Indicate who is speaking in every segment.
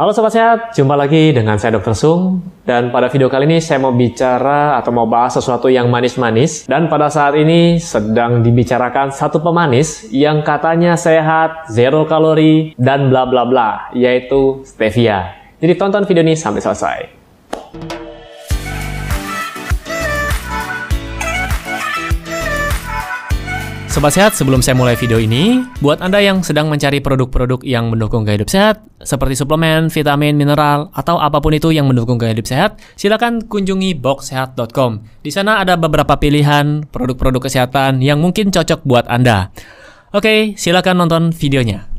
Speaker 1: Halo Sobat Sehat, jumpa lagi dengan saya Dr. Sung. Dan pada video kali ini saya mau bicara atau mau bahas sesuatu yang manis-manis. Dan pada saat ini sedang dibicarakan satu pemanis yang katanya sehat, zero kalori, dan bla bla bla, yaitu stevia. Jadi tonton video ini sampai selesai. Sobat Sehat, sebelum saya mulai video ini, buat Anda yang sedang mencari produk-produk yang mendukung gaya hidup sehat, seperti suplemen, vitamin, mineral, atau apa pun itu yang mendukung gaya hidup sehat, silakan kunjungi boxsehat.com. Di sana ada beberapa pilihan produk-produk kesehatan yang mungkin cocok buat Anda. Oke, silakan nonton videonya.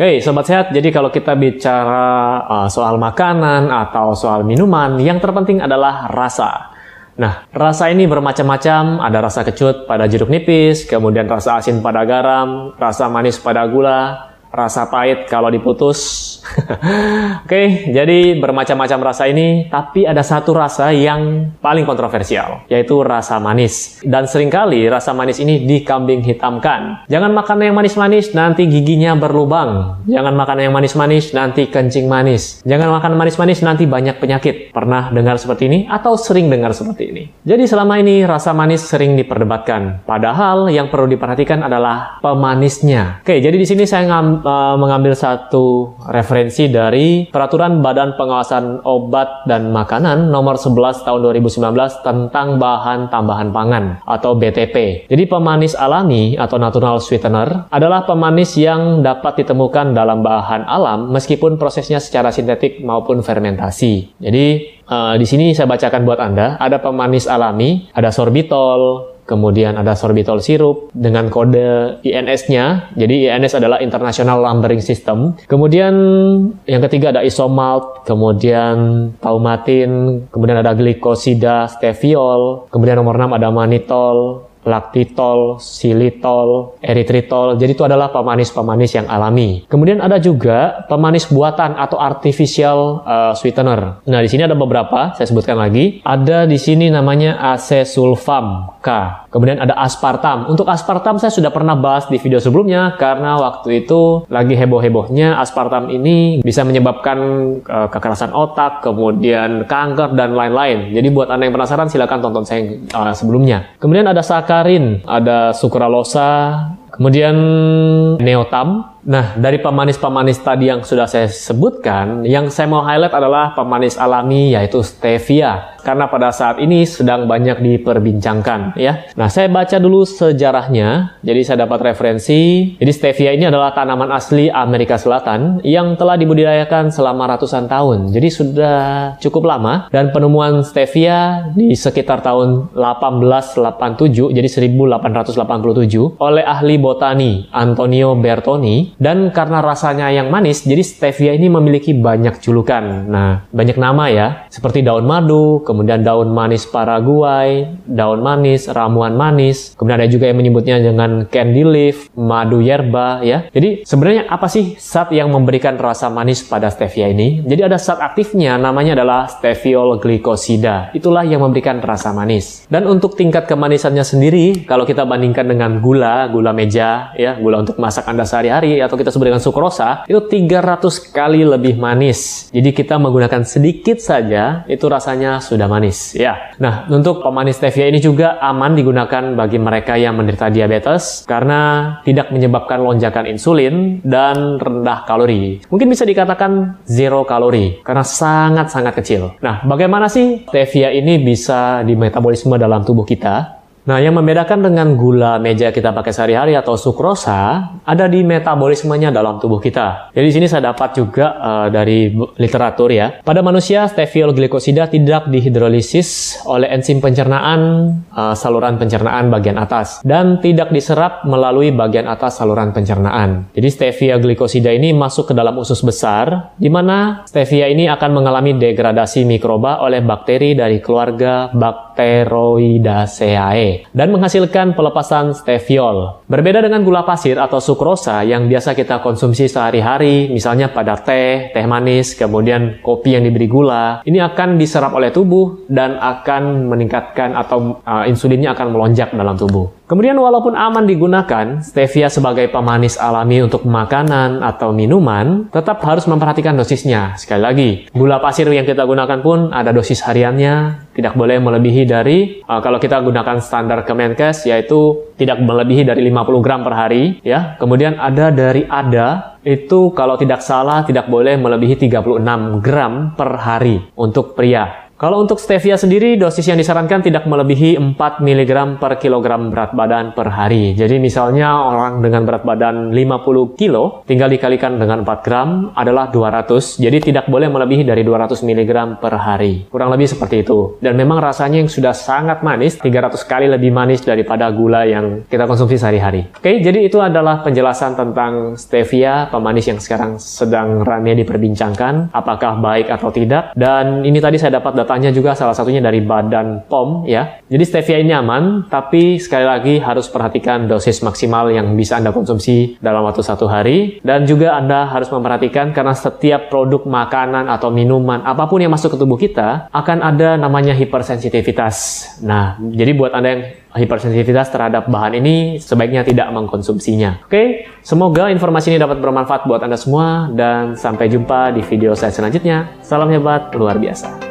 Speaker 1: Hey Sobat Sehat, jadi kalau kita bicara uh, soal makanan atau soal minuman, yang terpenting adalah rasa. Nah, rasa ini bermacam-macam, ada rasa kecut pada jeruk nipis, kemudian rasa asin pada garam, rasa manis pada gula, rasa pahit kalau diputus. Oke, jadi bermacam-macam rasa ini, tapi ada satu rasa yang paling kontroversial, yaitu rasa manis. Dan sering kali rasa manis ini dikambing hitamkan. Jangan makan yang manis-manis, nanti giginya berlubang. Jangan makan yang manis-manis, nanti kencing manis. Jangan makan manis-manis, nanti banyak penyakit. Pernah dengar seperti ini atau sering dengar seperti ini? Jadi selama ini rasa manis sering diperdebatkan. Padahal yang perlu diperhatikan adalah pemanisnya. Oke, jadi di sini saya ngam uh, mengambil satu referensi dari Peraturan Badan Pengawasan Obat dan Makanan nomor 11 tahun 2019 tentang bahan tambahan pangan atau BTP. Jadi pemanis alami atau natural sweetener adalah pemanis yang dapat ditemukan dalam bahan alam meskipun prosesnya secara sintetik maupun fermentasi. Jadi uh, di sini saya bacakan buat Anda, ada pemanis alami, ada sorbitol, Kemudian ada sorbitol sirup dengan kode INS-nya. Jadi INS adalah International Numbering System. Kemudian yang ketiga ada isomalt, kemudian taumatin, kemudian ada glikosida steviol, kemudian nomor 6 ada manitol, laktitol, silitol, eritritol. Jadi itu adalah pemanis-pemanis yang alami. Kemudian ada juga pemanis buatan atau artificial uh, sweetener. Nah, di sini ada beberapa, saya sebutkan lagi. Ada di sini namanya acesulfam K. Kemudian ada aspartam. Untuk aspartam saya sudah pernah bahas di video sebelumnya karena waktu itu lagi heboh-hebohnya aspartam ini bisa menyebabkan uh, kekerasan otak, kemudian kanker dan lain-lain. Jadi buat Anda yang penasaran silakan tonton saya uh, sebelumnya. Kemudian ada sakarin, ada sukralosa, kemudian neotam, Nah, dari pemanis-pemanis tadi yang sudah saya sebutkan, yang saya mau highlight adalah pemanis alami yaitu stevia karena pada saat ini sedang banyak diperbincangkan ya. Nah, saya baca dulu sejarahnya. Jadi saya dapat referensi. Jadi stevia ini adalah tanaman asli Amerika Selatan yang telah dibudidayakan selama ratusan tahun. Jadi sudah cukup lama dan penemuan stevia di sekitar tahun 1887 jadi 1887 oleh ahli botani Antonio Bertoni dan karena rasanya yang manis, jadi stevia ini memiliki banyak julukan. Nah, banyak nama ya, seperti daun madu, kemudian daun manis Paraguay, daun manis, ramuan manis, kemudian ada juga yang menyebutnya dengan candy leaf, madu yerba ya. Jadi sebenarnya apa sih zat yang memberikan rasa manis pada stevia ini? Jadi ada zat aktifnya namanya adalah steviol glikosida. Itulah yang memberikan rasa manis. Dan untuk tingkat kemanisannya sendiri, kalau kita bandingkan dengan gula, gula meja ya, gula untuk masak Anda sehari-hari atau kita sebut dengan sukrosa itu 300 kali lebih manis. Jadi kita menggunakan sedikit saja itu rasanya sudah manis ya. Nah, untuk pemanis stevia ini juga aman digunakan bagi mereka yang menderita diabetes karena tidak menyebabkan lonjakan insulin dan rendah kalori. Mungkin bisa dikatakan zero kalori karena sangat-sangat kecil. Nah, bagaimana sih stevia ini bisa dimetabolisme dalam tubuh kita? Nah, yang membedakan dengan gula meja kita pakai sehari-hari atau sukrosa ada di metabolismenya dalam tubuh kita. Jadi di sini saya dapat juga uh, dari literatur ya. Pada manusia, steviol glikosida tidak dihidrolisis oleh enzim pencernaan uh, saluran pencernaan bagian atas dan tidak diserap melalui bagian atas saluran pencernaan. Jadi stevia glikosida ini masuk ke dalam usus besar di mana stevia ini akan mengalami degradasi mikroba oleh bakteri dari keluarga Bacteroidaceae dan menghasilkan pelepasan steviol. Berbeda dengan gula pasir atau sukrosa yang biasa kita konsumsi sehari-hari, misalnya pada teh, teh manis, kemudian kopi yang diberi gula, ini akan diserap oleh tubuh dan akan meningkatkan atau uh, insulinnya akan melonjak dalam tubuh. Kemudian walaupun aman digunakan, stevia sebagai pemanis alami untuk makanan atau minuman tetap harus memperhatikan dosisnya. Sekali lagi, gula pasir yang kita gunakan pun ada dosis hariannya, tidak boleh melebihi dari uh, kalau kita gunakan standar Kemenkes yaitu tidak melebihi dari 50 gram per hari ya. Kemudian ada dari ADA itu kalau tidak salah tidak boleh melebihi 36 gram per hari untuk pria. Kalau untuk stevia sendiri, dosis yang disarankan tidak melebihi 4 mg per kilogram berat badan per hari. Jadi misalnya orang dengan berat badan 50 kilo, tinggal dikalikan dengan 4 gram adalah 200. Jadi tidak boleh melebihi dari 200 mg per hari. Kurang lebih seperti itu. Dan memang rasanya yang sudah sangat manis, 300 kali lebih manis daripada gula yang kita konsumsi sehari-hari. Oke, jadi itu adalah penjelasan tentang stevia, pemanis yang sekarang sedang ramai diperbincangkan, apakah baik atau tidak. Dan ini tadi saya dapat datanya juga salah satunya dari Badan POM ya. Jadi stevia ini aman, tapi sekali lagi harus perhatikan dosis maksimal yang bisa Anda konsumsi dalam waktu satu hari. Dan juga Anda harus memperhatikan karena setiap produk makanan atau minuman apa pun yang masuk ke tubuh kita akan ada namanya hipersensitivitas. Nah, jadi buat Anda yang hipersensitivitas terhadap bahan ini sebaiknya tidak mengkonsumsinya. Oke, semoga informasi ini dapat bermanfaat buat Anda semua dan sampai jumpa di video saya selanjutnya. Salam hebat luar biasa.